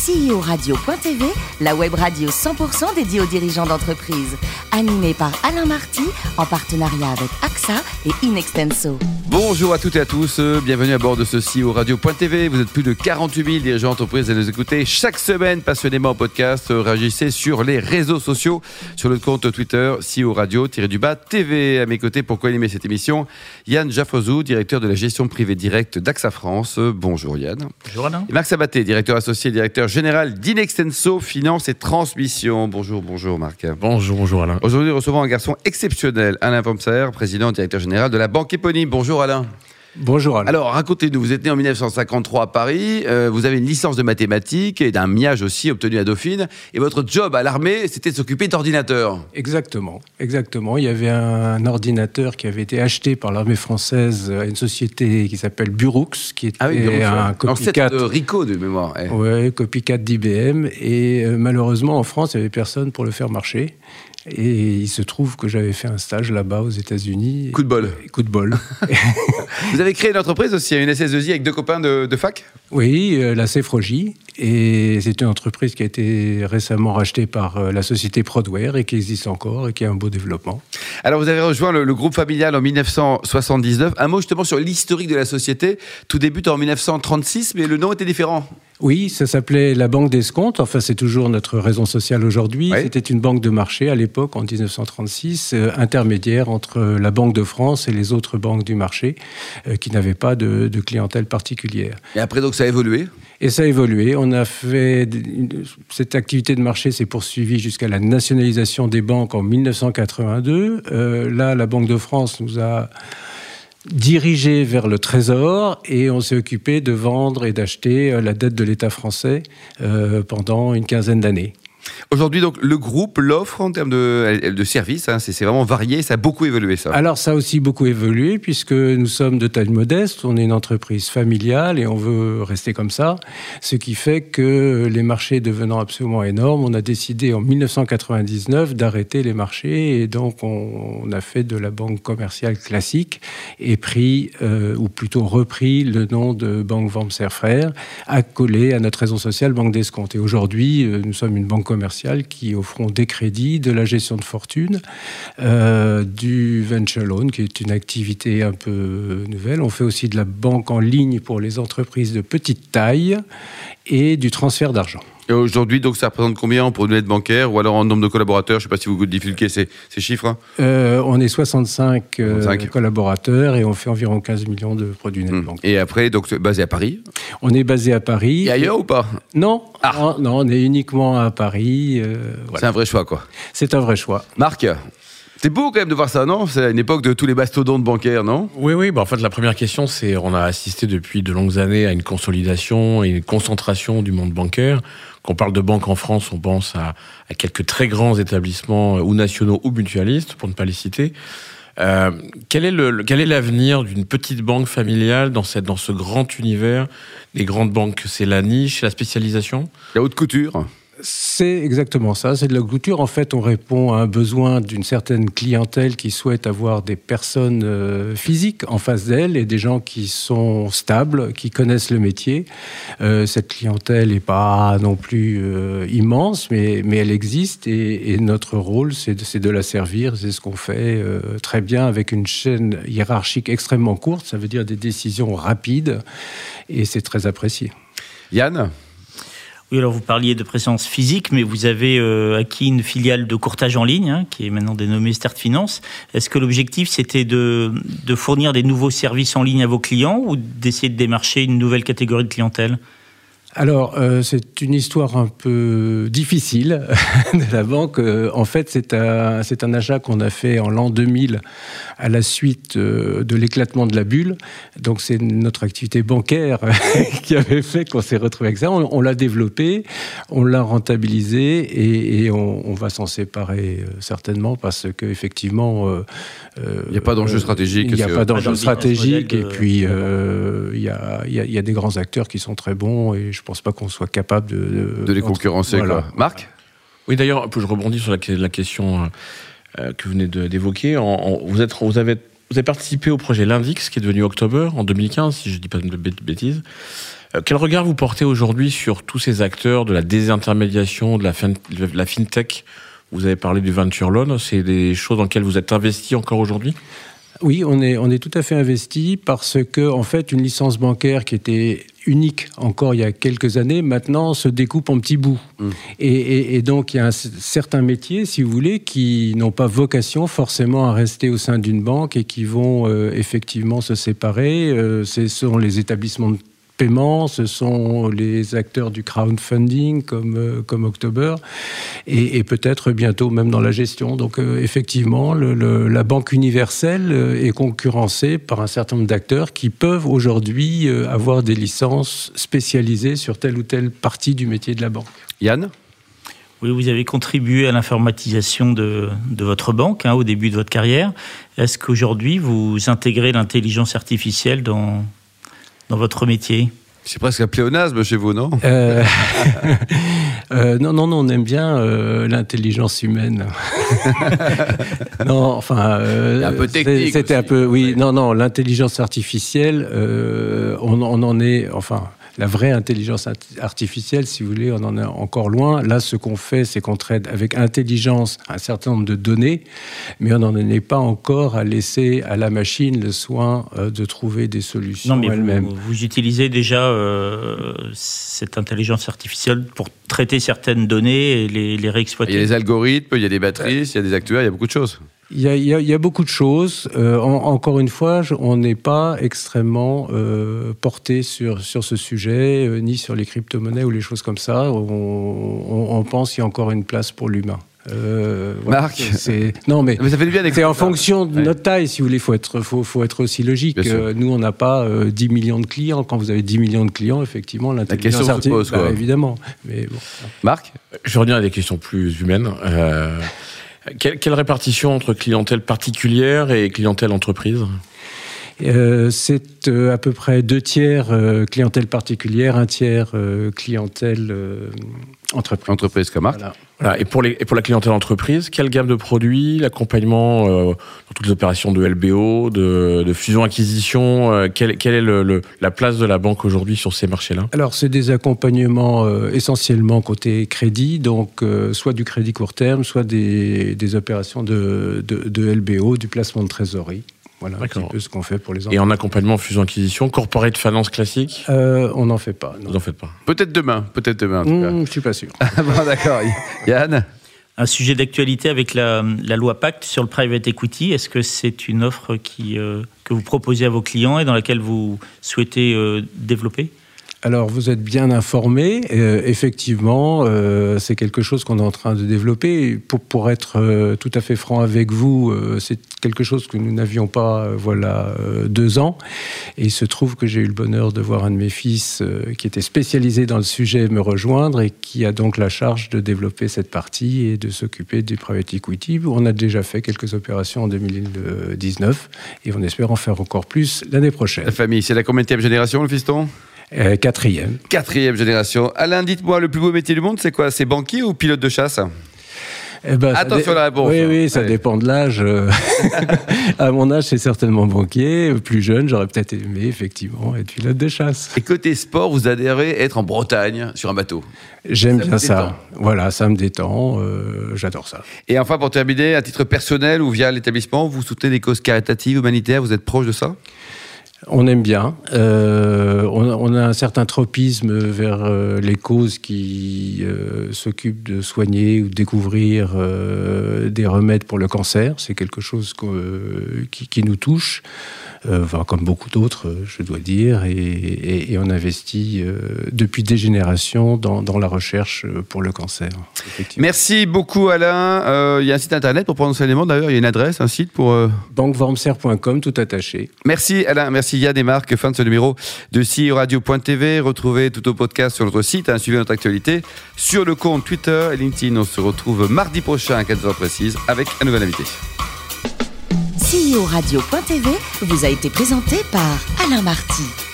CEO-radio.tv, la web radio 100% dédiée aux dirigeants d'entreprise. Animée par Alain Marty, en partenariat avec AXA et Inextenso. Bonjour à toutes et à tous, euh, bienvenue à bord de ce CEO Radio.tv. Vous êtes plus de 48 000 dirigeants d'entreprise à nous écouter chaque semaine passionnément en podcast. Euh, Réagissez sur les réseaux sociaux, sur le compte Twitter CEO Radio-du-bas TV. À mes côtés pour co-animer cette émission, Yann Jaffrezou, directeur de la gestion privée directe d'AXA France. Euh, Bonjour Yann. Bonjour Alain. Et Marc Sabaté, directeur associé, directeur général d'Inextenso Finance et Transmission. Bonjour, bonjour Marc. Bonjour, bonjour Alain. Aujourd'hui, recevons un garçon exceptionnel, Alain Pomser, président et directeur général de la Banque éponyme. Bonjour Alain. Bonjour Alain. Alors, racontez-nous, vous êtes né en 1953 à Paris, euh, vous avez une licence de mathématiques et d'un miage aussi obtenu à Dauphine, et votre job à l'armée, c'était de s'occuper d'ordinateurs. Exactement, exactement. Il y avait un ordinateur qui avait été acheté par l'armée française à une société qui s'appelle Burux, qui était Ah oui, Burux, ouais. un copycat, de Rico de mémoire. ouais, copycat d'IBM. Et euh, malheureusement, en France, il n'y avait personne pour le faire marcher. Et il se trouve que j'avais fait un stage là-bas aux États-Unis. Coup de bol. Coup de bol. Vous avez créé une entreprise aussi, une SS2I avec deux copains de, de fac? Oui, euh, la Cefrogi. Et c'est une entreprise qui a été récemment rachetée par euh, la société Prodware et qui existe encore et qui a un beau développement. Alors, vous avez rejoint le, le groupe familial en 1979. Un mot justement sur l'historique de la société. Tout débute en 1936, mais le nom était différent. Oui, ça s'appelait la Banque d'Escompte. Enfin, c'est toujours notre raison sociale aujourd'hui. C'était une banque de marché à l'époque, en 1936, euh, intermédiaire entre la Banque de France et les autres banques du marché, qui n'avaient pas de, de clientèle particulière. Et après, donc, ça a évolué? Et ça a évolué. On a fait cette activité de marché s'est poursuivie jusqu'à la nationalisation des banques en 1982. Euh, là, la Banque de France nous a dirigé vers le Trésor et on s'est occupé de vendre et d'acheter euh, la dette de l'État français euh, pendant une quinzaine d'années. Aujourd'hui, donc, le groupe, l'offre en termes de, services, hein, c'est vraiment varié, ça a beaucoup évolué, ça. Alors ça a aussi beaucoup évolué puisque nous sommes de taille modeste, on est une entreprise familiale et on veut rester comme ça, ce qui fait que les marchés devenant absolument énormes, on a décidé en 1999 d'arrêter les marchés et donc on, a fait de la banque commerciale classique et pris, euh, ou plutôt repris le nom de Banque Wormser Frères, accolé à notre raison sociale Banque d'Escompte. Et aujourd'hui, euh, nous sommes une banque qui offrons des crédits, de la gestion de fortune, euh, du venture loan, qui est une activité un peu nouvelle. On fait aussi de la banque en ligne pour les entreprises de petite taille et du transfert d'argent. Et aujourd'hui, donc, ça représente combien une aide bancaire ou alors en nombre de collaborateurs? Je ne sais pas si vous divulguez ces, ces chiffres. hein. Euh, on est 65, euh, 65. collaborateurs et on fait environ 15 millions de produits net Hmm. bancaires. Et après, donc, basé à Paris? On est basé à Paris. Et ailleurs ou pas? Non, Ah. non, on est uniquement à Paris. euh, C'est un vrai choix, quoi. C'est un vrai choix. Marc, c'est beau quand même de voir ça, non? C'est une époque de tous les mastodontes bancaires, non? Oui, oui. Bah, en fait, la première question, c'est on a assisté depuis de longues années à une consolidation et une concentration du monde bancaire. Quand on parle de banque en France, on pense à, à quelques très grands établissements, euh, ou nationaux ou mutualistes, pour ne pas les citer. Euh, quel est le, le- quel est l'avenir d'une petite banque familiale dans cette dans ce grand univers des grandes banques? C'est la niche, la spécialisation? La haute couture. C'est exactement ça, c'est de la couture. En fait, on répond à un besoin d'une certaine clientèle qui souhaite avoir des personnes euh, physiques en face d'elle et des gens qui sont stables, qui connaissent le métier. Euh, cette clientèle n'est pas non plus euh, immense, mais, elle existe et, notre rôle, c'est de, de la servir. C'est ce qu'on fait très bien avec une chaîne hiérarchique extrêmement courte. Ça veut dire des décisions rapides et c'est très apprécié. Yann? Oui, alors vous parliez de présence physique, mais vous avez euh, acquis une filiale de courtage en ligne, hein, qui est maintenant dénommée Start Finance. Est-ce que l'objectif, c'était de, de fournir des nouveaux services en ligne à vos clients ou d'essayer de démarcher une nouvelle catégorie de clientèle? Alors, euh, c'est une histoire un peu difficile de la banque. Euh, en fait, c'est un, c'est un achat qu'on a fait en l'an 2000 à la suite euh, de l'éclatement de la bulle. Donc, c'est notre activité bancaire qui avait fait qu'on s'est retrouvé avec ça. On, on l'a développé, on l'a rentabilisé et, et on, on va s'en séparer certainement parce qu'effectivement... euh, Il n'y a pas d'enjeu stratégique. Il n'y a pas d'enjeu stratégique et puis euh, il y, a, il y a- y a des grands acteurs qui sont très bons et je pense pas qu'on soit capable de... De les concurrencer, Voilà. quoi. Marc Oui, d'ailleurs, je rebondis sur la, la question euh, que vous venez d'évoquer. Vous, êtes, vous, avez, vous avez participé au projet L'Invix, qui est devenu October en 2015, si je ne dis pas de bêt- bêtises. quel regard vous portez aujourd'hui sur tous ces acteurs de la désintermédiation, de la, fin, de la fintech? Vous avez parlé du venture loan, c'est des choses dans lesquelles vous êtes investi encore aujourd'hui? Oui, on est, on est tout à fait investi parce que, en fait, une licence bancaire qui était unique encore il y a quelques années, maintenant se découpe en petits bouts. Mmh. Et, donc, il y a un certain métier, si vous voulez, qui n'ont pas vocation forcément à rester au sein d'une banque et qui vont euh, effectivement se séparer. Euh, ce sont les établissements de ce sont les acteurs du crowdfunding comme, euh, comme October, et, peut-être bientôt même dans la gestion. Donc euh, effectivement, la Banque universelle euh, est concurrencée par un certain nombre d'acteurs qui peuvent aujourd'hui avoir des licences spécialisées sur telle ou telle partie du métier de la banque. Yann? Oui, vous avez contribué à l'informatisation de, de, votre banque hein, au début de votre carrière. Est-ce qu'aujourd'hui, vous intégrez l'intelligence artificielle dans, dans votre métier c'est presque un pléonasme chez vous, non euh, euh, Non, non, non, on aime bien euh, l'intelligence humaine. non, enfin, un peu technique. C'était un peu, oui, non, non, l'intelligence artificielle, on, on, en est, enfin, la vraie intelligence artificielle, si vous voulez, on en est encore loin. Là, ce qu'on fait, c'est qu'on traite avec intelligence un certain nombre de données, mais on n'en est pas encore à laisser à la machine le soin euh, de trouver des solutions elle-même. Vous, vous, utilisez déjà euh, cette intelligence artificielle pour traiter certaines données et les, les réexploiter. Il y a des algorithmes, il y a des batteries, il y a des actuaires, il y a beaucoup de choses. Il y, a, beaucoup de choses. Euh, encore une fois, on n'est pas extrêmement euh, porté sur, sur ce sujet, euh, ni sur les crypto-monnaies ou les choses comme ça. On, pense qu'il y a encore une place pour l'humain. Marc Non, mais, ça fait bien c'est en fonction de notre taille, si vous voulez. Il faut être, faut, faut être aussi logique. nous, on n'a pas 10 millions de clients. Quand vous avez 10 millions de clients, effectivement, l'intelligence artificielle... Bah, évidemment. Mais Marc? Je reviens à des questions plus humaines. Quelle, répartition entre clientèle particulière et clientèle entreprise? Euh, c'est euh, à peu près deux tiers euh, clientèle particulière, un tiers clientèle entreprise. Entreprise comme voilà. voilà. Et, pour les, et pour la clientèle entreprise, quelle gamme de produits, l'accompagnement dans toutes les opérations de LBO, de, de fusion-acquisition, quelle, quelle, est le, la place de la banque aujourd'hui sur ces marchés-là? Alors, c'est des accompagnements essentiellement côté crédit, donc soit du crédit court terme, soit des, des opérations de, de, de LBO, du placement de trésorerie. Voilà un petit peu ce qu'on fait pour les enfants. Et en accompagnement fusion-acquisition, corporate finance classique? Euh, On n'en fait pas. Vous n'en faites pas? Peut-être demain, peut-être demain en tout cas. Mmh, je suis pas sûr. bon, d'accord. Yann? Un sujet d'actualité avec la, la, loi Pacte sur le private equity. Est-ce que c'est une offre qui, euh, que vous proposez à vos clients et dans laquelle vous souhaitez euh, développer? Alors, vous êtes bien informé. Euh, effectivement, euh, c'est quelque chose qu'on est en train de développer. Pour, pour être euh, tout à fait franc avec vous, c'est quelque chose que nous n'avions pas, voilà, deux ans. Et il se trouve que j'ai eu le bonheur de voir un de mes fils qui était spécialisé dans le sujet me rejoindre et qui a donc la charge de développer cette partie et de s'occuper du private equity. On a déjà fait quelques opérations en 2019 et on espère en faire encore plus l'année prochaine. La famille, c'est la combien de génération, le fiston? Euh, quatrième. Quatrième génération. Alain, dites-moi, le plus beau métier du monde, c'est quoi? C'est banquier ou pilote de chasse? Eh ben, Attention à la réponse. Oui, oui, ça dépend de l'âge. à mon âge, c'est certainement banquier. Plus jeune, j'aurais peut-être aimé, effectivement, être pilote de chasse. Et côté sport, vous adhérez être en Bretagne sur un bateau? J'aime bien ça. Voilà, ça me détend. Euh, j'adore ça. Et enfin, pour terminer, à titre personnel ou via l'établissement, vous soutenez des causes caritatives, humanitaires Vous êtes proche de ça? On aime bien. Euh, on, a un certain tropisme vers euh, les causes qui euh, s'occupent de soigner ou de découvrir des remèdes pour le cancer. C'est quelque chose qui, qui, nous touche. Enfin, comme beaucoup d'autres, je dois dire, et, on investit depuis des générations dans, la recherche pour le cancer. Merci beaucoup Alain. Il y a un site internet pour prendre enseignement d'ailleurs, il y a une adresse, un site pour... banquevormser.com, tout attaché. Merci Alain, merci Yann et Marc. Fin de ce numéro de CEO Radio.tv. Retrouvez tout au podcast sur notre site, hein, suivez notre actualité sur le compte Twitter et LinkedIn. On se retrouve mardi prochain à 4h précise avec un nouvel invité. CEO Radio.tv vous a été présenté par Alain Marty.